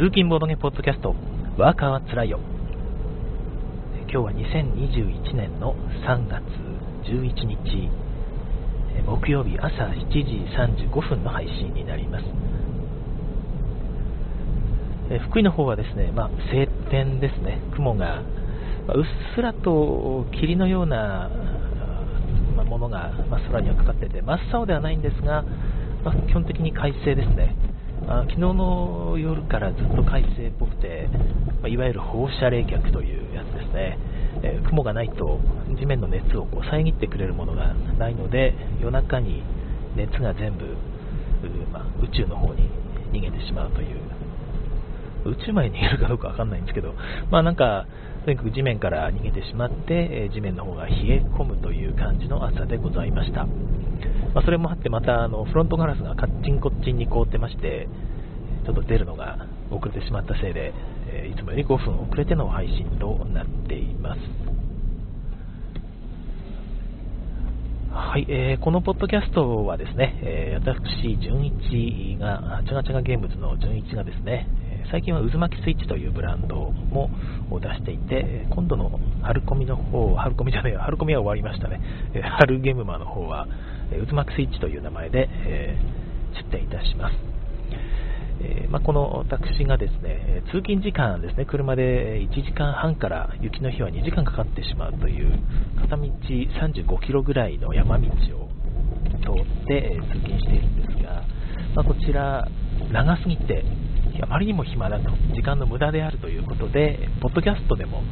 通勤ボードゲポッドキャスト、ワーカーはつらいよ。今日は2021年の3月11日、木曜日朝7時35分の配信になります。福井の方はですね、まあ、晴天ですね、雲が、まうっすらと霧のようなものが、ま空にはかかってて、真っ青ではないんですが、ま基本的に快晴ですね。あ昨日の夜からずっと快晴っぽくて、まいわゆる放射冷却というやつですね、えー、雲がないと地面の熱をこう遮ってくれるものがないので夜中に熱が全部、まあ、宇宙の方に逃げてしまうという宇宙まで逃げるかどうかわかんないんですけど、まあなんか、とにかく地面から逃げてしまって、え地面の方が冷え込むという感じの朝でございました。まあ、それもあって、またあのフロントガラスがカッチンコッチンに凍ってまして、ちょっと出るのが遅れてしまったせいで、えいつもより5分遅れての配信となっています。はい、えー、このポッドキャストはですね、えー、私、純一が、チャガチャガゲームズの純一がですね、最近は渦巻きスイッチというブランドも出していて、今度の春コミの方、春コミじゃない春コミは終わりましたね。春ゲームマの方は、渦巻きスイッチという名前で、え出店いたします。えま、この私がですね、通勤時間ですね、車で1時間半から雪の日は2時間かかってしまうという片道35キロぐらいの山道を通って通勤しているんですが、ま、こちら長すぎてあまりにも暇だと、時間の無駄であるということで、ポッドキャストでも、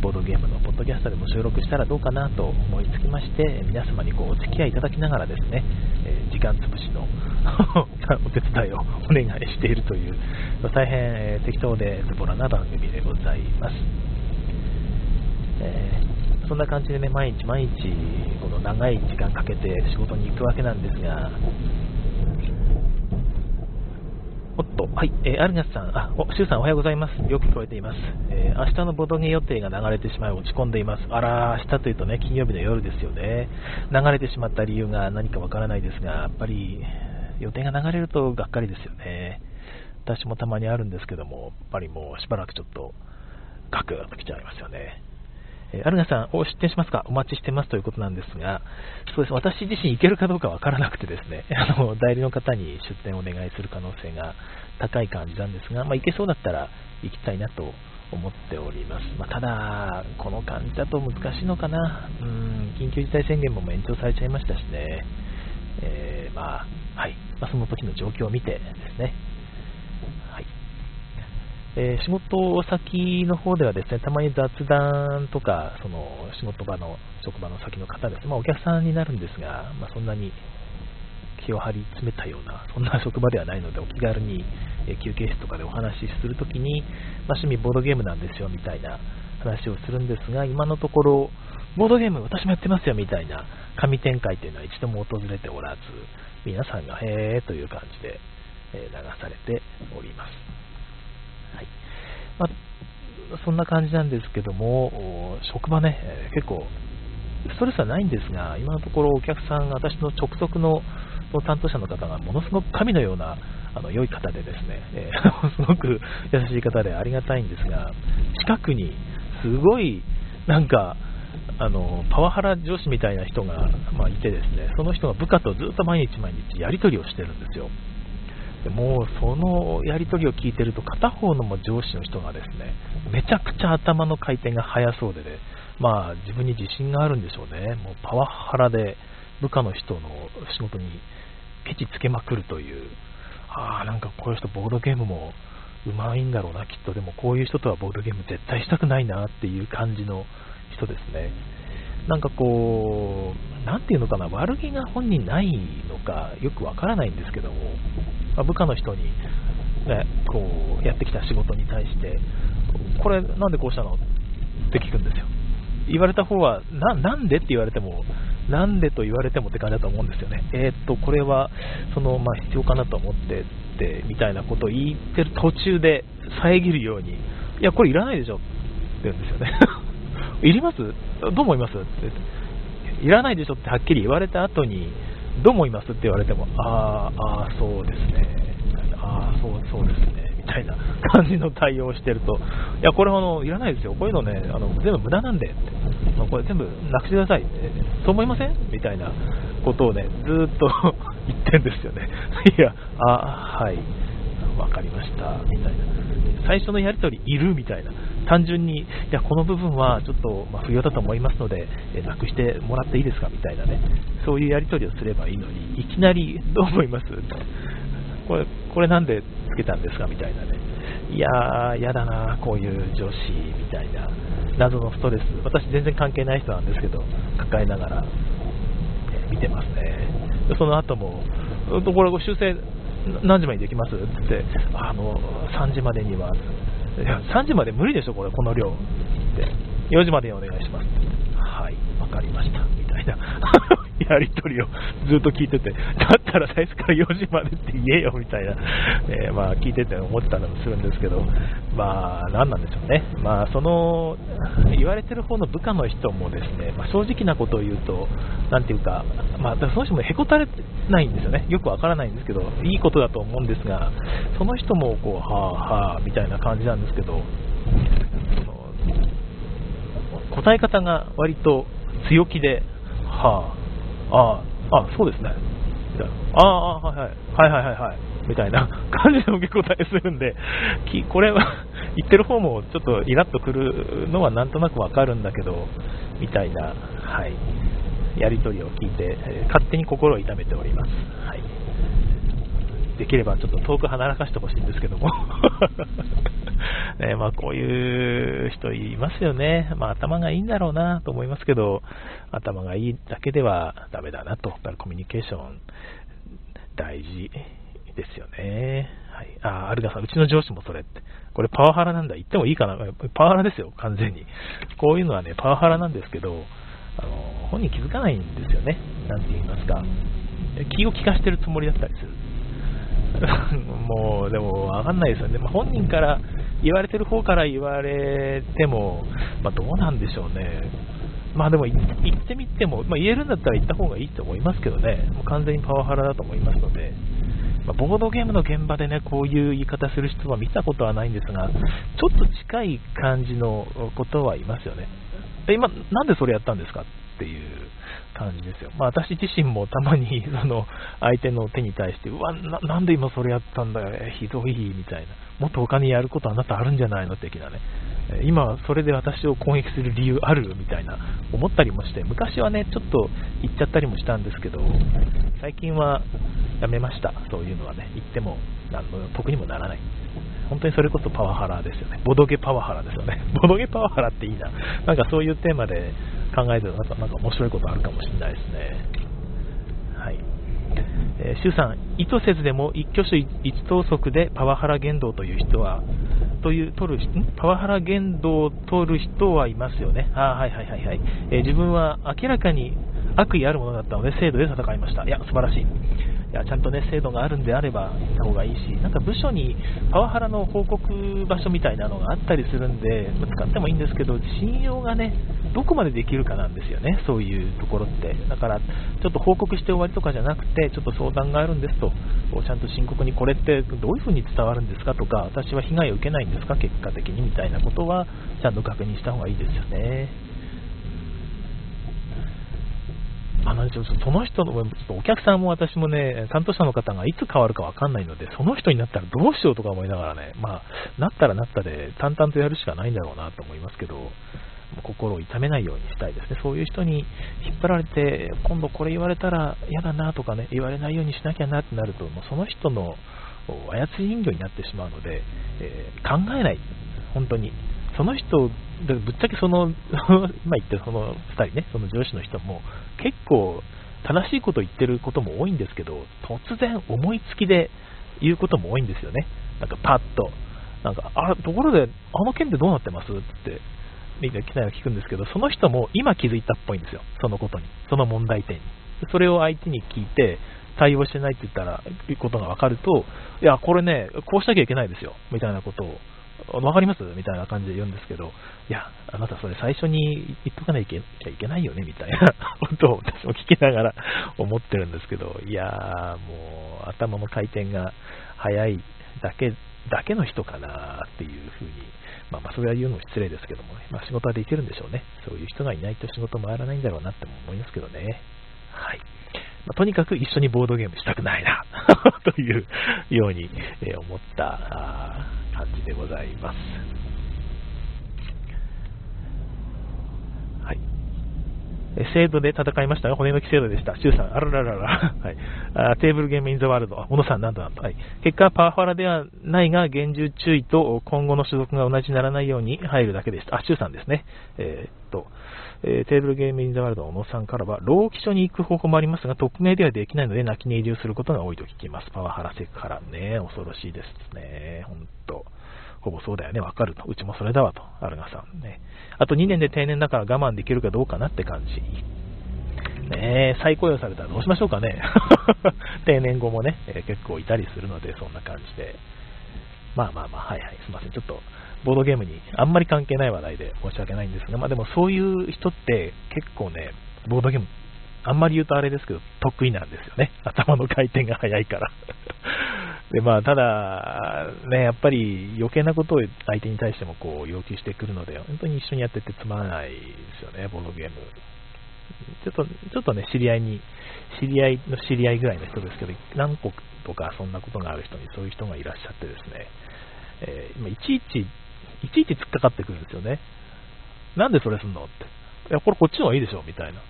ボードゲームのポッドキャストでも収録したらどうかなと思いつきまして、皆様にこうお付き合いいただきながらですね、え、時間潰しの お手伝いをお願いしているという、大変適当でズボラな番組でございます。えー、そんな感じでね、毎日毎日、この長い時間かけて仕事に行くわけなんですが、おっと、はい、えー、アルナスさん、あ、お、シュウさんおはようございます。よく聞こえています。えー、明日のボドゲ予定が流れてしまい落ち込んでいます。あら、明日というとね、金曜日の夜ですよね。流れてしまった理由が何かわからないですが、やっぱり予定が流れるとがっかりですよね。私もたまにあるんですけども、やっぱりもうしばらくちょっとガクッと来ちゃいますよね。えアルガさんを出店しますか？お待ちしてますということなんですが、そうです私自身行けるかどうかわからなくてですね、あの代理の方に出店をお願いする可能性が高い感じなんですが、まあ、行けそうだったら行きたいなと思っております。まあ、ただ、この感じだと難しいのかな。うん、緊急事態宣言も延長されちゃいましたしね。えー、まあ、はい。まあ、その時の状況を見てですね、えー、仕事先の方ではですね、たまに雑談とか、その仕事場の、職場の先の方です、まあ、お客さんになるんですが、まあ、そんなに気を張り詰めたような、そんな職場ではないので、お気軽に、え休憩室とかでお話しするときに、まあ、趣味ボードゲームなんですよみたいな話をするんですが、今のところ、ボードゲーム私もやってますよみたいな神展開というのは一度も訪れておらず、皆さんがへーという感じで、流されております。まあ、そんな感じなんですけども、職場ね、結構ストレスはないんですが、今のところお客さん、私の直属の担当者の方がものすごく神のようなあの良い方でですね、えー、すごく優しい方でありがたいんですが、近くにすごいなんか、あのパワハラ上司みたいな人が、まあ、いてですね、その人が部下とずっと毎日毎日やり取りをしてるんですよ。でもそのやり取りを聞いてると片方のも上司の人がですねめちゃくちゃ頭の回転が速そうでね、まあ、自分に自信があるんでしょうね、もうパワハラで部下の人の仕事にケチつけまくるという、ああ、なんかこういう人、ボードゲームもうまいんだろうな、きっと、でもこういう人とはボードゲーム絶対したくないなっていう感じの人ですね。なんかこう、なんていうのかな、悪気が本人ないのかよくわからないんですけども、まあ、部下の人に、ね、こうやってきた仕事に対して、これなんでこうしたのって聞くんですよ。言われた方は、なんでって言われても、なんでと言われてもって感じだと思うんですよね。えー、っと、これは、その、まあ、必要かなと思ってって、みたいなことを言ってる途中で遮るように、いや、これいらないでしょって言うんですよね。いります？どう思います？って。いらないでしょってはっきり言われた後に、どう思います？って言われても、ああ、そうですね、ああ、そうそうですね、みたいな感じの対応をしてると、いや、これあの、いらないですよ、こういうのね、あの全部無駄なんで、まあ、これ全部なくしてください。って、そう思いません？みたいなことをね、ずっと 言ってんですよね。いや、あ、はい、わかりました、みたいな。最初のやり取りいる？みたいな。単純に、いや、この部分はちょっと、ま不要だと思いますので、えなくしてもらっていいですかみたいなね。そういうやり取りをすればいいのに、いきなり、どう思います？これ、これなんでつけたんですかみたいなね。いやー、やだな、こういう女子みたいな。謎のストレス。私全然関係ない人なんですけど、抱えながら、見てますね。その後も、これ修正何時までできます？って言って、あの、3時までには、いや、3時まで無理でしょ、これ、この量。って、4時までお願いします。はい、わかりました。みたいな やり取りをずっと聞いてて、だったら最初から4時までって言えよみたいな、えー、まあ、聞いてて思ってたりもするんですけど、まあ、何なんでしょうね、まあ、その言われてる方の部下の人もですね、まあ、正直なことを言うと、なていうか、まあ、その人もへこたれないんですよね、よくわからないんですけど、いいことだと思うんですが、その人もこう、はあはあみたいな感じなんですけど、その答え方が割と強気で、はあ、ああ、そうですね。ああ、はいはい。はいはいはいはい。みたいな 感じの受け答えするんで、これは 言ってる方もちょっとイラッとくるのはなんとなくわかるんだけど、みたいな、はい、やり取りを聞いて、勝手に心を痛めております。はい。できればちょっと遠く離らかしてほしいんですけども ね、まあこういう人いますよね。まあ頭がいいんだろうなと思いますけど、頭がいいだけではダメだなと。やっぱりコミュニケーション大事ですよね。はい。あ、アルガさん、うちの上司もそれって。これパワハラなんだ。言ってもいいかな。パワハラですよ、完全に。こういうのはね、パワハラなんですけど、あの、本人気づかないんですよね。なんて言いますか。気を利かしてるつもりだったりする。もう、でもわかんないですよね。まあ、本人から言われてる方から言われても、まあ、どうなんでしょうね。まあでも言ってみても、まあ、言えるんだったら言った方がいいと思いますけどね、もう完全にパワハラだと思いますので、まあ、ボードゲームの現場でね、こういう言い方する人は見たことはないんですが、ちょっと近い感じのことはいますよね。今、なんでそれやったんですか？っていう感じですよ。まあ、私自身もたまに その相手の手に対して、うわな、なんで今それやったんだよ、ひどいみたいな、もっと他にやることあなたあるんじゃないの？的なね、今それで私を攻撃する理由ある？みたいな。思ったりもして、昔はね、ちょっと言っちゃったりもしたんですけど、最近はやめました、そういうのはね、言っても何の得にもならない。本当にそれこそパワハラですよね。ボドゲパワハラですよね。ボドゲパワハラっていいな。なんかそういうテーマで考えてるとなんか面白いことあるかもしれないですね。はい。えー、さん、意図せずでも一挙手一投足でパワハラ言動という人は、という、取る、パワハラ言動を取る人はいますよね。あはいはいはいはい、えー、自分は明らかに悪意あるものだったので制度で戦いました。いや、素晴らしい。いやちゃんとね、制度があるんであれば行った方がいいし、なんか部署にパワハラの報告場所みたいなのがあったりするんで、ま使ってもいいんですけど、信用がね、どこまでできるかなんですよね、そういうところって。だから、ちょっと報告して終わりとかじゃなくて、ちょっと相談があるんですと、をちゃんと深刻にこれってどういうふうに伝わるんですかとか、私は被害を受けないんですか、結果的にみたいなことは、ちゃんと確認した方がいいですよね。あのその人の、お客さんも私もね、担当者の方がいつ変わるかわかんないので、その人になったらどうしようとか思いながらね、まあ、なったらなったで淡々とやるしかないんだろうなと思いますけど、心を痛めないようにしたいですね。そういう人に引っ張られて、今度これ言われたら嫌だなとかね、言われないようにしなきゃなってなると、もうその人の操り人形になってしまうので、えー、考えない。本当に。その人、ぶっちゃけその、今言ってるその2人ね、その上司の人も結構正しいこと言ってることも多いんですけど、突然思いつきで言うことも多いんですよね。なんかパッと。なんか、あ、ところで、あの件ってどうなってます？って、来ないの聞くんですけど、その人も今気づいたっぽいんですよ。そのことに。その問題点に。それを相手に聞いて、対応してないって言ったら、いうことが分かると、いや、これね、こうしなきゃいけないですよ。みたいなことをわかります？みたいな感じで言うんですけど、いや、あなたそれ最初に言っとかなきゃいけないよねみたいな ことを私も聞きながら 思ってるんですけど、いやー、もう頭の回転が速いだけだけの人かなっていうふうに、まあ、まあそれは言うのも失礼ですけども、ね、まあ、仕事はできるんでしょうね。そういう人がいないと仕事回らないんだろうなって思いますけどね。はい。まあ、とにかく一緒にボードゲームしたくないな というように思った感じでございます。制度で戦いましたが、骨抜き制度でした。周さん、あらららら。はい、あテーブルゲームインザワールド。小野さん、なんとなと。はい、結果パワハラではないが、厳重注意と今後の所属が同じにならないように入るだけでした。あ、周さんですね。えー、っと、えー、テーブルゲームインザワールド小野さんからは、老基所に行く方法もありますが、匿名ではできないので、泣きに移住することが多いと聞きます。パワハラセクハラね、恐ろしいですね。ほんと。ほぼそうだよね、わかると。うちもそれだわと、アルガさんね。あと2年で定年だから我慢できるかどうかなって感じ。ね再雇用されたらどうしましょうかね。定年後もね、えー、結構いたりするので、そんな感じで。まあまあまあ、はいはい、すいません。ちょっと、ボードゲームにあんまり関係ない話題で申し訳ないんですが、まあでもそういう人って結構ね、ボードゲーム、あんまり言うとあれですけど、得意なんですよね。頭の回転が速いからで、まあ、ただ、ね、やっぱり余計なことを相手に対してもこう要求してくるので、本当に一緒にやっててつまらないですよね、ボードゲーム。ちょっと、ちょっとね、知り合いに、知り合いの知り合いぐらいの人ですけど、何個とかそんなことがある人にそういう人がいらっしゃってですね、えー、いちいち、いちいち突っかかってくるんですよね。なんでそれすんの？って。いや、これこっちの方がいいでしょみたいな。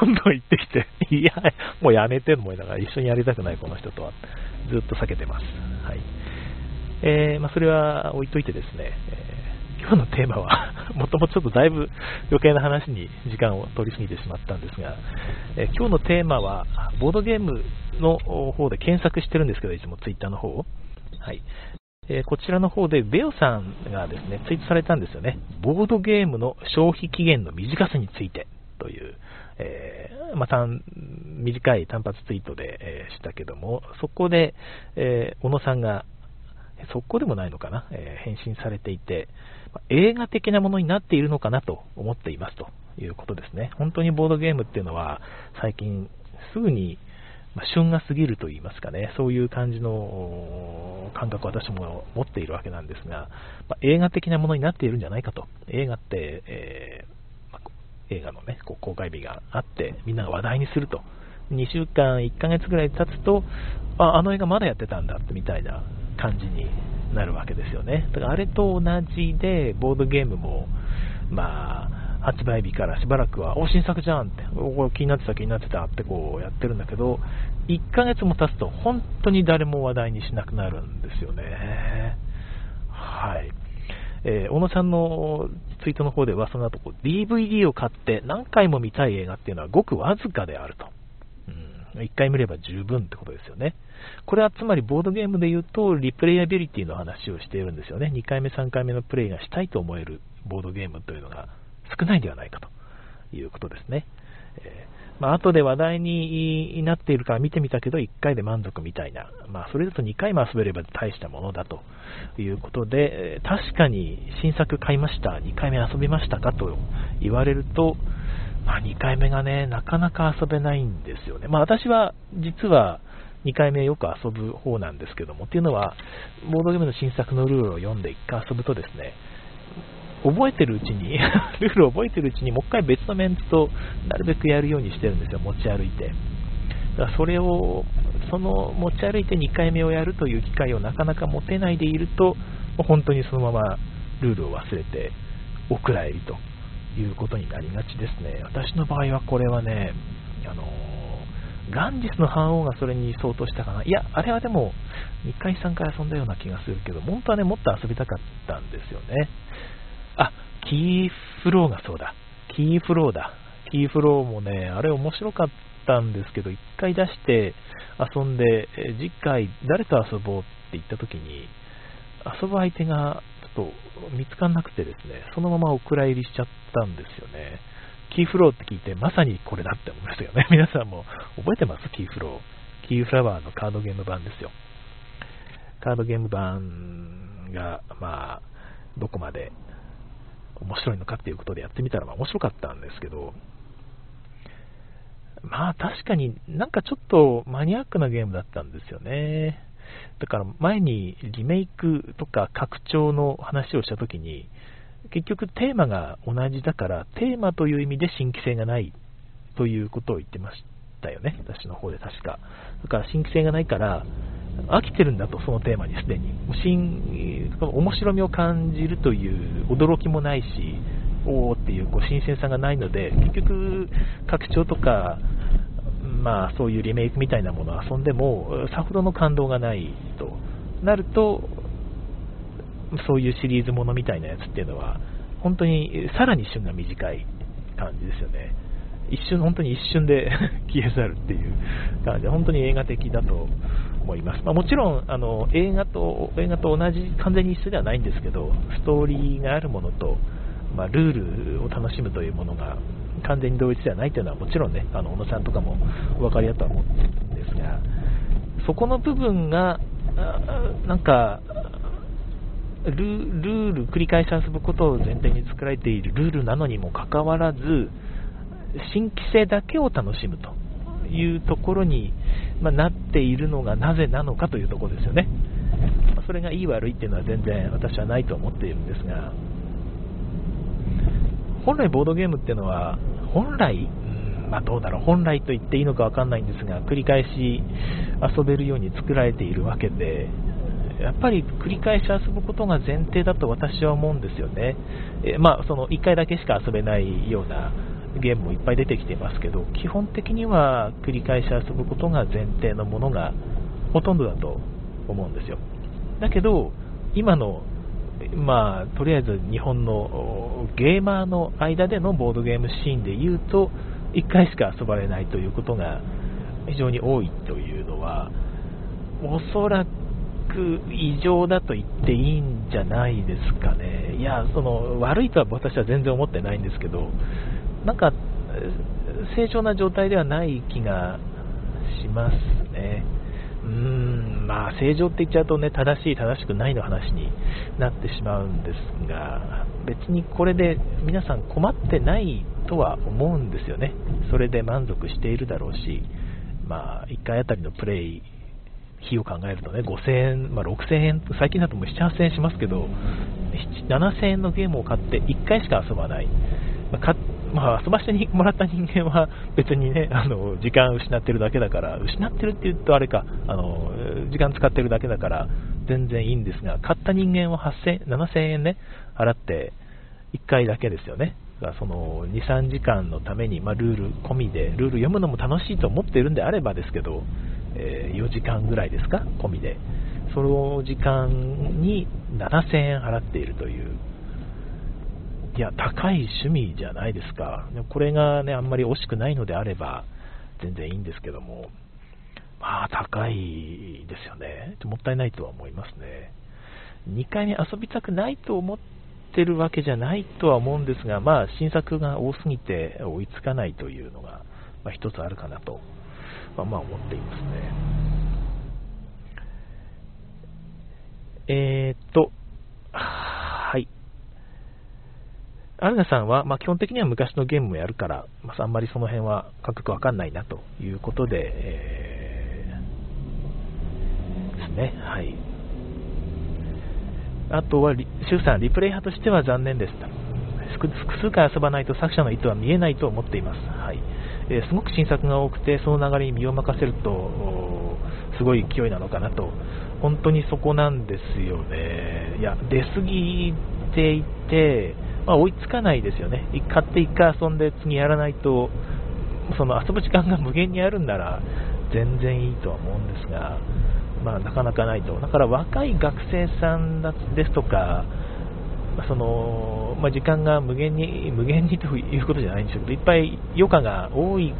どんどん言ってきて、いや、もうやめて思いながら、一緒にやりたくない、この人とは。ずっと避けてます。はい。えー、まあ、それは置いといてですね、えー、今日のテーマは もともとちょっとだいぶ余計な話に時間を取りすぎてしまったんですが、えー、今日のテーマは、ボードゲームの方で検索してるんですけど、いつもツイッターの方を。はい。えー、こちらの方で、ベオさんがですね、ツイートされたんですよね。ボードゲームの消費期限の短さについてという、えー、また短い単発ツイートで、えー、したけども、そこで、えー、小野さんが、そこでもないのかな、え返信されていて、ま映画的なものになっているのかなと思っていますということですね。本当にボードゲームっていうのは、最近すぐに、ま旬が過ぎると言いますかね、そういう感じの感覚を私も持っているわけなんですが、ま映画的なものになっているんじゃないかと。映画って、えー映画のね、こう公開日があって、みんなが話題にすると。2週間、1ヶ月ぐらい経つと、あ、あの映画まだやってたんだってみたいな感じになるわけですよね。だからあれと同じで、ボードゲームも、まあ、発売日からしばらくは、お、新作じゃんって、お、気になってた気になってたってこうやってるんだけど、1ヶ月も経つと本当に誰も話題にしなくなるんですよね。はい。えー、小野さんのツイートの方では、その後こう DVD を買って何回も見たい映画っていうのはごくわずかであると。うん、1回見れば十分ってことですよね。これはつまりボードゲームで言うと、リプレイアビリティの話をしているんですよね。2回目、3回目のプレイがしたいと思えるボードゲームというのが少ないんではないかということですね。えーまあ後で話題になっているから見てみたけど、1回で満足みたいな、まあ、それだと2回も遊べれば大したものだということで、確かに新作買いました、2回目遊びましたかと言われると、まあ、2回目がね、なかなか遊べないんですよね。まあ、私は実は2回目よく遊ぶ方なんですけども、っていうのは、ボードゲームの新作のルールを読んで1回遊ぶとですね、覚えてるうちに ルールを覚えてるうちに、もう一回別のメンツとなるべくやるようにしてるんですよ、持ち歩いて。だからそれを、その持ち歩いて2回目をやるという機会をなかなか持てないでいると、本当にそのままルールを忘れてお蔵入りということになりがちですね。私の場合はこれはね、あのガンジスの反応がそれに相当したかな。いや、あれはでも、2回3回遊んだような気がするけど、本当はね、もっと遊びたかったんですよね。キーフローがそうだ。キーフローだ。キーフローもね、あれ面白かったんですけど、一回出して遊んで、次回誰と遊ぼうって言った時に、遊ぶ相手がちょっと見つかんなくてですね、そのままお蔵入りしちゃったんですよね。キーフローって聞いて、まさにこれだって思いましたよね。皆さんも覚えてます？キーフロー。キーフラワーのカードゲーム版ですよ。カードゲーム版が、まあ、どこまで面白いのかっていうことでやってみたら、面白かったんですけど、まあ確かになんかちょっとマニアックなゲームだったんですよね。だから前にリメイクとか拡張の話をしたときに、結局テーマが同じだから、テーマという意味で新規性がないということを言ってましたよね、私の方で確か。だから新規性がないから、飽きてるんだと、そのテーマにすでに。新、面白みを感じるという驚きもないし、おーっていうこう新鮮さがないので、結局、拡張とか、まあ、そういうリメイクみたいなものを遊んでも、さほどの感動がないとなると、そういうシリーズものみたいなやつっていうのは、本当にさらに旬が短い感じですよね。一瞬、本当に一瞬で 消え去るっていう感じで、本当に映画的だと思います。まあ、もちろんあの映画と映画と同じ、完全に一緒ではないんですけど、ストーリーがあるものと、まあ、ルールを楽しむというものが完全に同一ではないというのはもちろんね、あの小野さんとかもお分かりだとは思うんですが、そこの部分が、なんか、ルール、繰り返し遊ぶことを前提に作られているルールなのにもかかわらず、新規性だけを楽しむというところに、ま、なっているのがなぜなのかというところですよね。それがいい悪いっていうのは全然私はないと思っているんですが、本来ボードゲームっていうのは、本来、まあ、どうだろう、本来と言っていいのか分かんないんですが、繰り返し遊べるように作られているわけで、やっぱり繰り返し遊ぶことが前提だと私は思うんですよね。えまあ、その1回だけしか遊べないようなゲームもいっぱい出てきていますけど、基本的には繰り返し遊ぶことが前提のものがほとんどだと思うんですよ。だけど、今の、まあ、とりあえず日本のゲーマーの間でのボードゲームシーンで言うと、1回しか遊ばれないということが非常に多いというのは、おそらく異常だと言っていいんじゃないですかね。いや、その悪いとは私は全然思ってないんですけど、なんか、正常な状態ではない気がしますね。うーん、まあ、正常って言っちゃうとね、正しい、正しくないの話になってしまうんですが、別にこれで皆さん困ってないとは思うんですよね。それで満足しているだろうし、まあ、1回あたりのプレイ費を考えるとね、5000円、まあ、6000円、最近だともう7、8000円しますけど、7000円のゲームを買って1回しか遊ばない。まあまあ、遊ばしてもらった人間は別にね、あの、時間失ってるだけだから、失ってるって言うとあれか、あの、時間使ってるだけだから、全然いいんですが、買った人間は8000、7000円ね、払って、1回だけですよね。だからその2、3時間のために、まあ、ルール込みで、ルール読むのも楽しいと思っているんであればですけど、えー、4時間ぐらいですか、込みで。その時間に7000円払っているという、いや、高い趣味じゃないですか。これがね、あんまり惜しくないのであれば、全然いいんですけども、まあ、高いですよね。もったいないとは思いますね。2回目遊びたくないと思ってるわけじゃないとは思うんですが、まあ、新作が多すぎて追いつかないというのが、まあ、一つあるかなと、まあ、まあ思っていますね。えー、っと、アルナさんは、まあ、基本的には昔のゲームもやるから、まあ、あんまりその辺は感覚わかんないなということで、えー、ですね。はい。あとは、シュウさん、リプレイ派としては残念です。複数回遊ばないと作者の意図は見えないと思っています。はい。えー、すごく新作が多くて、その流れに身を任せると、すごい勢いなのかなと。本当にそこなんですよね。いや、出過ぎていて、まあ、追いつかないですよね。買って1回遊んで次やらないと、その遊ぶ時間が無限にあるんなら全然いいとは思うんですが、まあ、なかなかないと。だから若い学生さんですとか、そのまあ、時間が無限に無限にということじゃないんですけど、いっぱい余暇が多い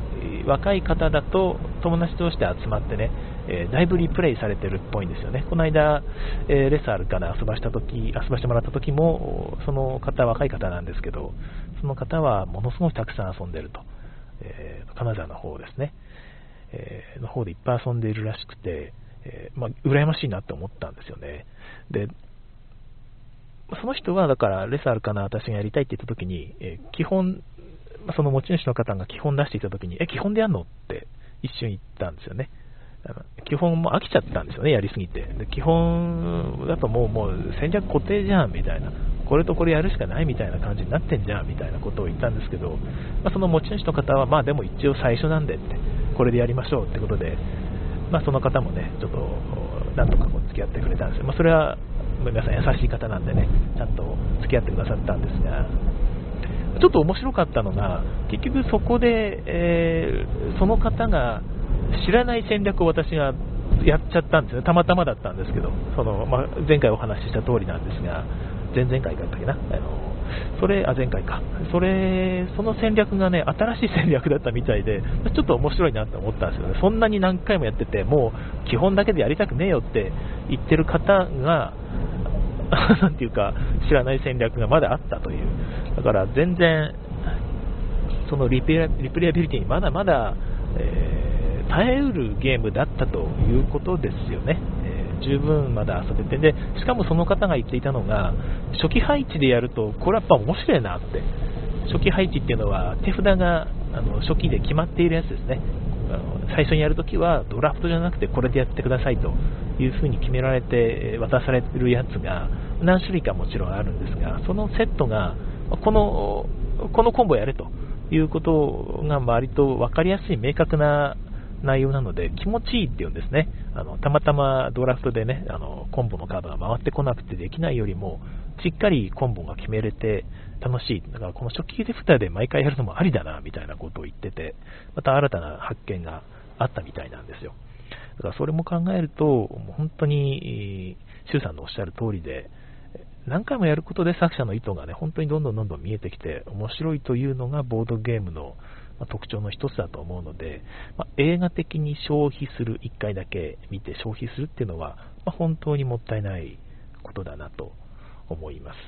若い方だと友達同士で集まってね、えー、だいぶリプレイされてるっぽいんですよね。この間、えー、レスアルから遊ばした時遊ばしてもらった時も、その方、若い方なんですけど、その方はものすごくたくさん遊んでると。えー、金沢の方ですね。え、の方でいっぱい遊んでいるらしくて、えー、まあ、羨ましいなって思ったんですよね。で、その人は、だから、レスあるかな、私がやりたいって言った時に、え基本、その持ち主の方が基本出していた時に、え、基本でやんの？って一瞬言ったんですよね。基本もう飽きちゃったんですよね、やりすぎて。で基本、やっぱもうもう戦略固定じゃんみたいな、これとこれやるしかないみたいな感じになってんじゃんみたいなことを言ったんですけど、まあ、その持ち主の方は、まあでも一応最初なんでって、これでやりましょうってことで、まあ、その方もね、ちょっとなんとかこう付き合ってくれたんですよ。まあ、それは皆さん優しい方なんでね、ちゃんと付き合ってくださったんですが、ちょっと面白かったのが、結局そこで、えー、その方が知らない戦略を私がやっちゃったんですね、たまたまだったんですけど、そのまあ、前回お話しした通りなんですが、前々回だったっけな、あのそれ、あ、前回か、それ、その戦略がね、新しい戦略だったみたいで、ちょっと面白いなって思ったんですよね、そんなに何回もやってて、もう基本だけでやりたくねえよって言ってる方が、なんていうか、知らない戦略がまだあったという、だから全然、そのリプレアビリティにまだまだ、えー、耐えうるゲームだったということですよね。えー、十分まだ遊べて。で、しかもその方が言っていたのが、初期配置でやると、これやっぱ面白いなって、初期配置っていうのは手札があの初期で決まっているやつですね、あの最初にやるときはドラフトじゃなくてこれでやってくださいというふうに決められて渡されるやつが何種類かもちろんあるんですが、そのセットがこのこのコンボやれということが割と分かりやすい明確な内容なので気持ちいいっていうんですね。あのたまたまドラフトでね、あのコンボのカードが回ってこなくてできないよりも、しっかりコンボが決めれて楽しい。だからこの初期デフターで毎回やるのもありだな、みたいなことを言ってて、また新たな発見があったみたいなんですよ。だからそれも考えると、もう本当に、周さんのおっしゃる通りで、何回もやることで作者の意図がね、本当にどんどんどんどん見えてきて、面白いというのがボードゲームのま特徴の一つだと思うので、ま、映画的に消費する、1回だけ見て消費するっていうのは、ま、本当にもったいないことだなと思います。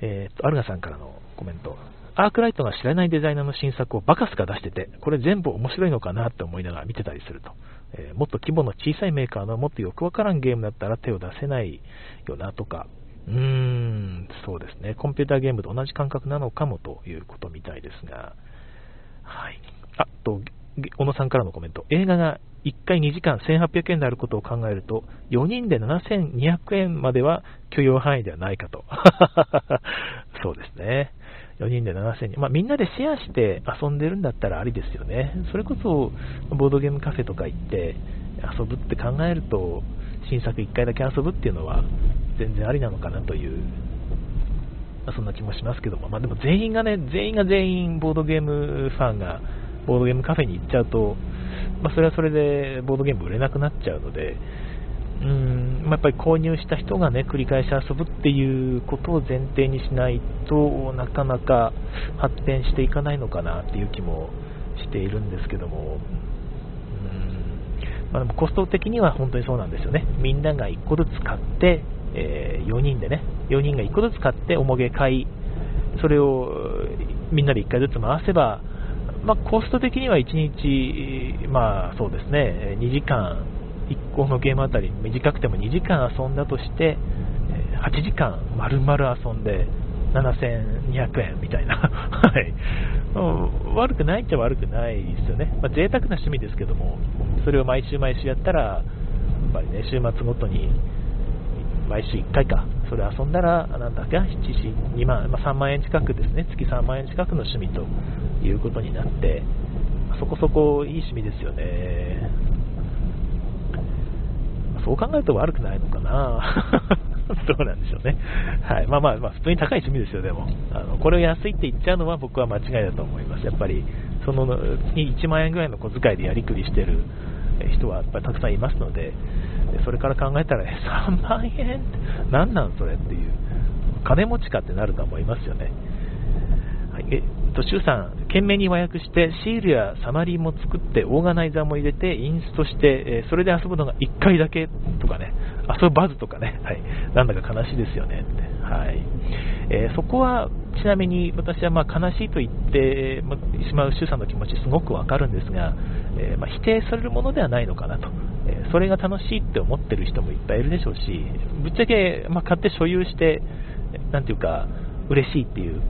えー、と、アルガさんからのコメント。アークライトが知らないデザイナーの新作をバカスカ出してて、これ全部面白いのかなって思いながら見てたりすると。えー、もっと規模の小さいメーカーのもっとよくわからんゲームだったら手を出せないよなとか、うーん、そうですね。コンピューターゲームと同じ感覚なのかもということみたいですが、はい。あと、小野さんからのコメント。映画が1回2時間1800円であることを考えると、4人で7200円までは許容範囲ではないかと。そうですね。4人で7000人。まあ、みんなでシェアして遊んでるんだったらありですよね。それこそ、ボードゲームカフェとか行って遊ぶって考えると、新作1回だけ遊ぶっていうのは全然ありなのかなという、まあ、そんな気もしますけども、まあ、でも全員がね、全員が全員ボードゲームファンがボードゲームカフェに行っちゃうと、まあ、それはそれでボードゲーム売れなくなっちゃうので、うんまあ、やっぱり購入した人がね繰り返し遊ぶっていうことを前提にしないとなかなか発展していかないのかなっていう気もしているんですけども、うんまあ、でもコスト的には本当にそうなんですよね。みんなが1個ずつ買って、えー、4人でね4人が1個ずつ買って重げ買いそれをみんなで1回ずつ回せばまあ、コスト的には1日、まあそうですね、2時間、1個のゲームあたり短くても2時間遊んだとして、8時間丸々遊んで7200円みたいな、はい、悪くないっちゃ悪くないですよね、まあ、贅沢な趣味ですけども、それを毎週毎週やったら、やっぱりね、週末ごとに毎週1回か、それ遊んだら、なんだっけ、7、2万、まあ、3万円近くですね、月3万円近くの趣味ということになって、そこそこいい趣味ですよね。そう考えると悪くないのかな？どうなんでしょうね。はい。まあまあ、まあ、普通に高い趣味ですよ、でも。あの、これを安いって言っちゃうのは僕は間違いだと思います。やっぱり、その、月1万円ぐらいの小遣いでやりくりしてる人はやっぱりたくさんいますので、それから考えたら、3万円って何なんそれっていう、金持ちかってなると思いますよね。はい、えっと、周さん、懸命に和訳して、シールやサマリーも作って、オーガナイザーも入れて、インストして、えそれで遊ぶのが1回だけとかね、遊ばずとかね、はい、なんだか悲しいですよねって。はいえー、そこはちなみに私はま悲しいと言ってしまう周さんの気持ちすごくわかるんですが、えー、ま否定されるものではないのかなと、えー、それが楽しいって思ってる人もいっぱいいるでしょうしぶっちゃけ、ま買って所有してなんていうか嬉しいっていう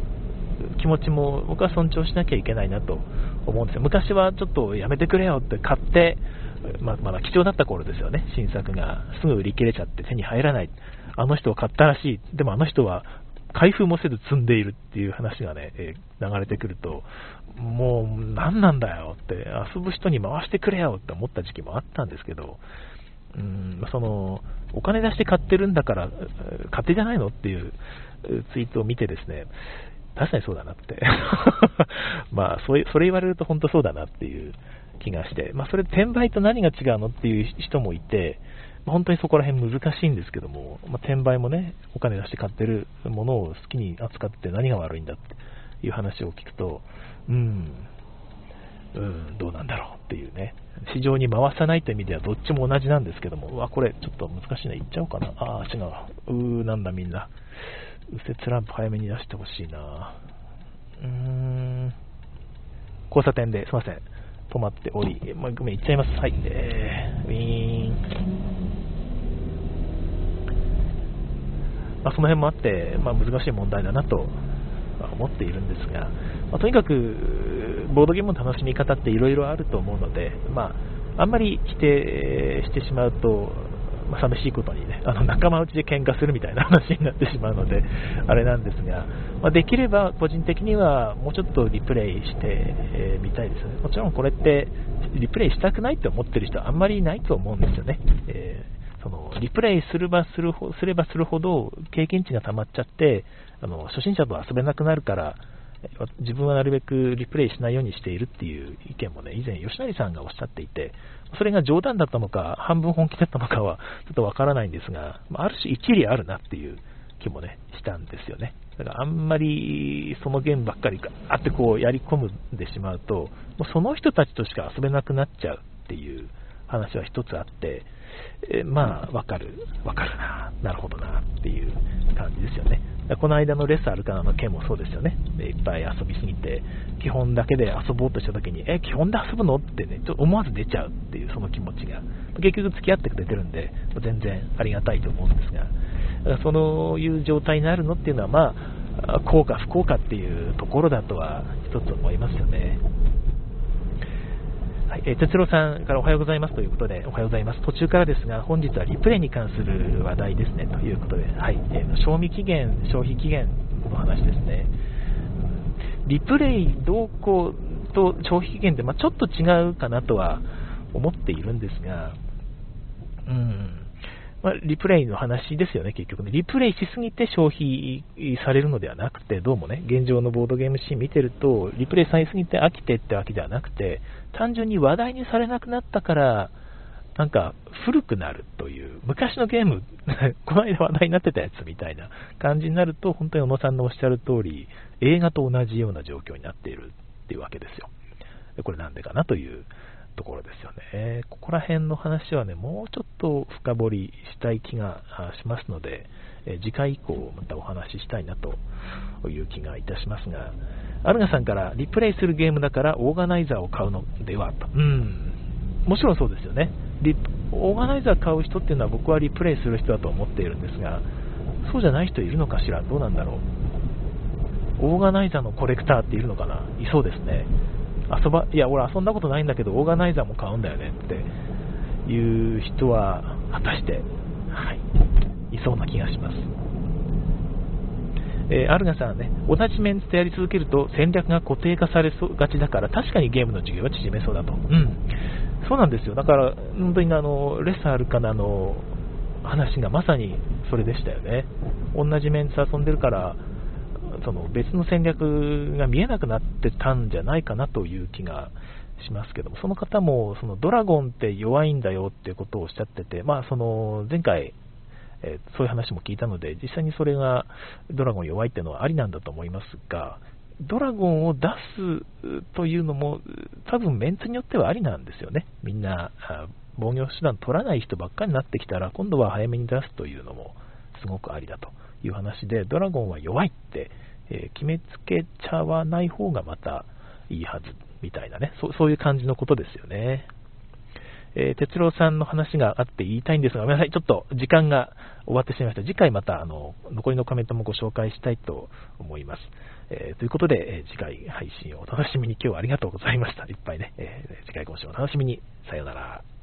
気持ちも僕は尊重しなきゃいけないなと思うんですよ。昔はちょっとやめてくれよって買ってまあ、まだ貴重だった頃ですよね、新作がすぐ売り切れちゃって手に入らない、あの人を買ったらしい、でもあの人は開封もせず積んでいるっていう話がね、えー、流れてくると、もう何なんだよって、遊ぶ人に回してくれよって思った時期もあったんですけど、うんそのお金出して買ってるんだから、勝手じゃないのっていうツイートを見てですね、確かにそうだなって。まあそれ、それ言われると本当そうだなっていう気がして、まあ、それ転売と何が違うのっていう人もいて、本当にそこら辺難しいんですけども、まあ、転売もね、お金出して買ってるものを好きに扱って何が悪いんだっていう話を聞くと、うん、うん、どうなんだろうっていうね、市場に回さないという意味ではどっちも同じなんですけども、うわ、これちょっと難しいな、言っちゃおうかな。ああ、違う。うー、なんだみんな。右折ランプ早めに出してほしいな。うーん、交差点で、すいません。止まっており、まあ、ごめん、行っちゃいます。はい。えー、ウィーン。まあ、その辺もあって、まあ、難しい問題だなと思っているんですが、まあ、とにかくボードゲームの楽しみ方っていろいろあると思うので、まあ、あんまり否定してしまうと、まあ、寂しいことにね、あの仲間内で喧嘩するみたいな話になってしまうので、あれなんですが、まあ、できれば個人的にはもうちょっとリプレイしてみ、たいですね。もちろんこれってリプレイしたくないって思ってる人はあんまりいないと思うんですよね。えーそのリプレイすればするほすればするほど経験値が溜まっちゃってあの初心者と遊べなくなるから自分はなるべくリプレイしないようにしているっていう意見もね以前吉成さんがおっしゃっていてそれが冗談だったのか半分本気だったのかはちょっとわからないんですがある種一理あるなっていう気もねしたんですよね。だからあんまりそのゲームばっかりガーってこうやり込んでしまうともうその人たちとしか遊べなくなっちゃうっていう話は一つあってえまあ、わかる、わかるな、なるほどなっていう感じですよね。この間のレッスンアルカナの件もそうですよね。いっぱい遊びすぎて、基本だけで遊ぼうとした時に、え、基本で遊ぶのってね、ちょっと思わず出ちゃうっていうその気持ちが、結局付き合ってくれてるんで、全然ありがたいと思うんですが、そういう状態になるのっていうのは、まあ、効果不効果っていうところだとは一つ思いますよね。はい、えー、哲郎さんからおはようございますということで、おはようございます。途中からですが、本日はリプレイに関する話題ですね、ということで、はい、えー、賞味期限、消費期限の話ですね。リプレイ動向と消費期限って、まあ、ちょっと違うかなとは思っているんですが、うん、まあ、リプレイの話ですよね、結局ね。リプレイしすぎて消費されるのではなくて、どうもね、現状のボードゲームシーン見てると、リプレイされすぎて飽きてってわけではなくて、単純に話題にされなくなったから、なんか古くなるという、昔のゲーム、この間話題になってたやつみたいな感じになると、本当に小野さんのおっしゃる通り、映画と同じような状況になっているっていうわけですよ。これなんでかなというところですよね。ここら辺の話はね、もうちょっと深掘りしたい気がしますので、え次回以降またお話ししたいなという気がいたしますが、アルガさんからリプレイするゲームだからオーガナイザーを買うのではと。うん。もちろんそうですよね。オーガナイザー買う人っていうのは僕はリプレイする人だと思っているんですが、そうじゃない人いるのかしら？どうなんだろう？オーガナイザーのコレクターっているのかな？いそうですね。遊ば、いや、俺遊んだことないんだけど、オーガナイザーも買うんだよねっていう人は、果たして、はい、いそうな気がします。えー、アルガさんはね、同じメンツとやり続けると戦略が固定化されそうがちだから、確かにゲームの授業は縮めそうだと。うん。そうなんですよ。だから、本当にあの、レッサーアルカナの話がまさにそれでしたよね。同じメンツ遊んでるから、その別の戦略が見えなくなってたんじゃないかなという気がしますけども、その方もそのドラゴンって弱いんだよっていうことをおっしゃってて、まあ、その前回、えー、そういう話も聞いたので、実際にそれがドラゴン弱いっていうのはありなんだと思いますが、ドラゴンを出すというのも、多分メンツによってはありなんですよね。みんな防御手段取らない人ばっかりになってきたら、今度は早めに出すというのもすごくありだという話で、ドラゴンは弱いってえー、決めつけちゃわない方がまたいいはずみたいなね、そういう感じのことですよね。えー、哲郎さんの話があって言いたいんですが、ごめんなさい、ちょっと時間が終わってしまいました。次回またあの残りのコメントもご紹介したいと思います。えー、ということで、え次回配信をお楽しみに今日はありがとうございました。いっぱいね、え次回更新をお楽しみに。さようなら。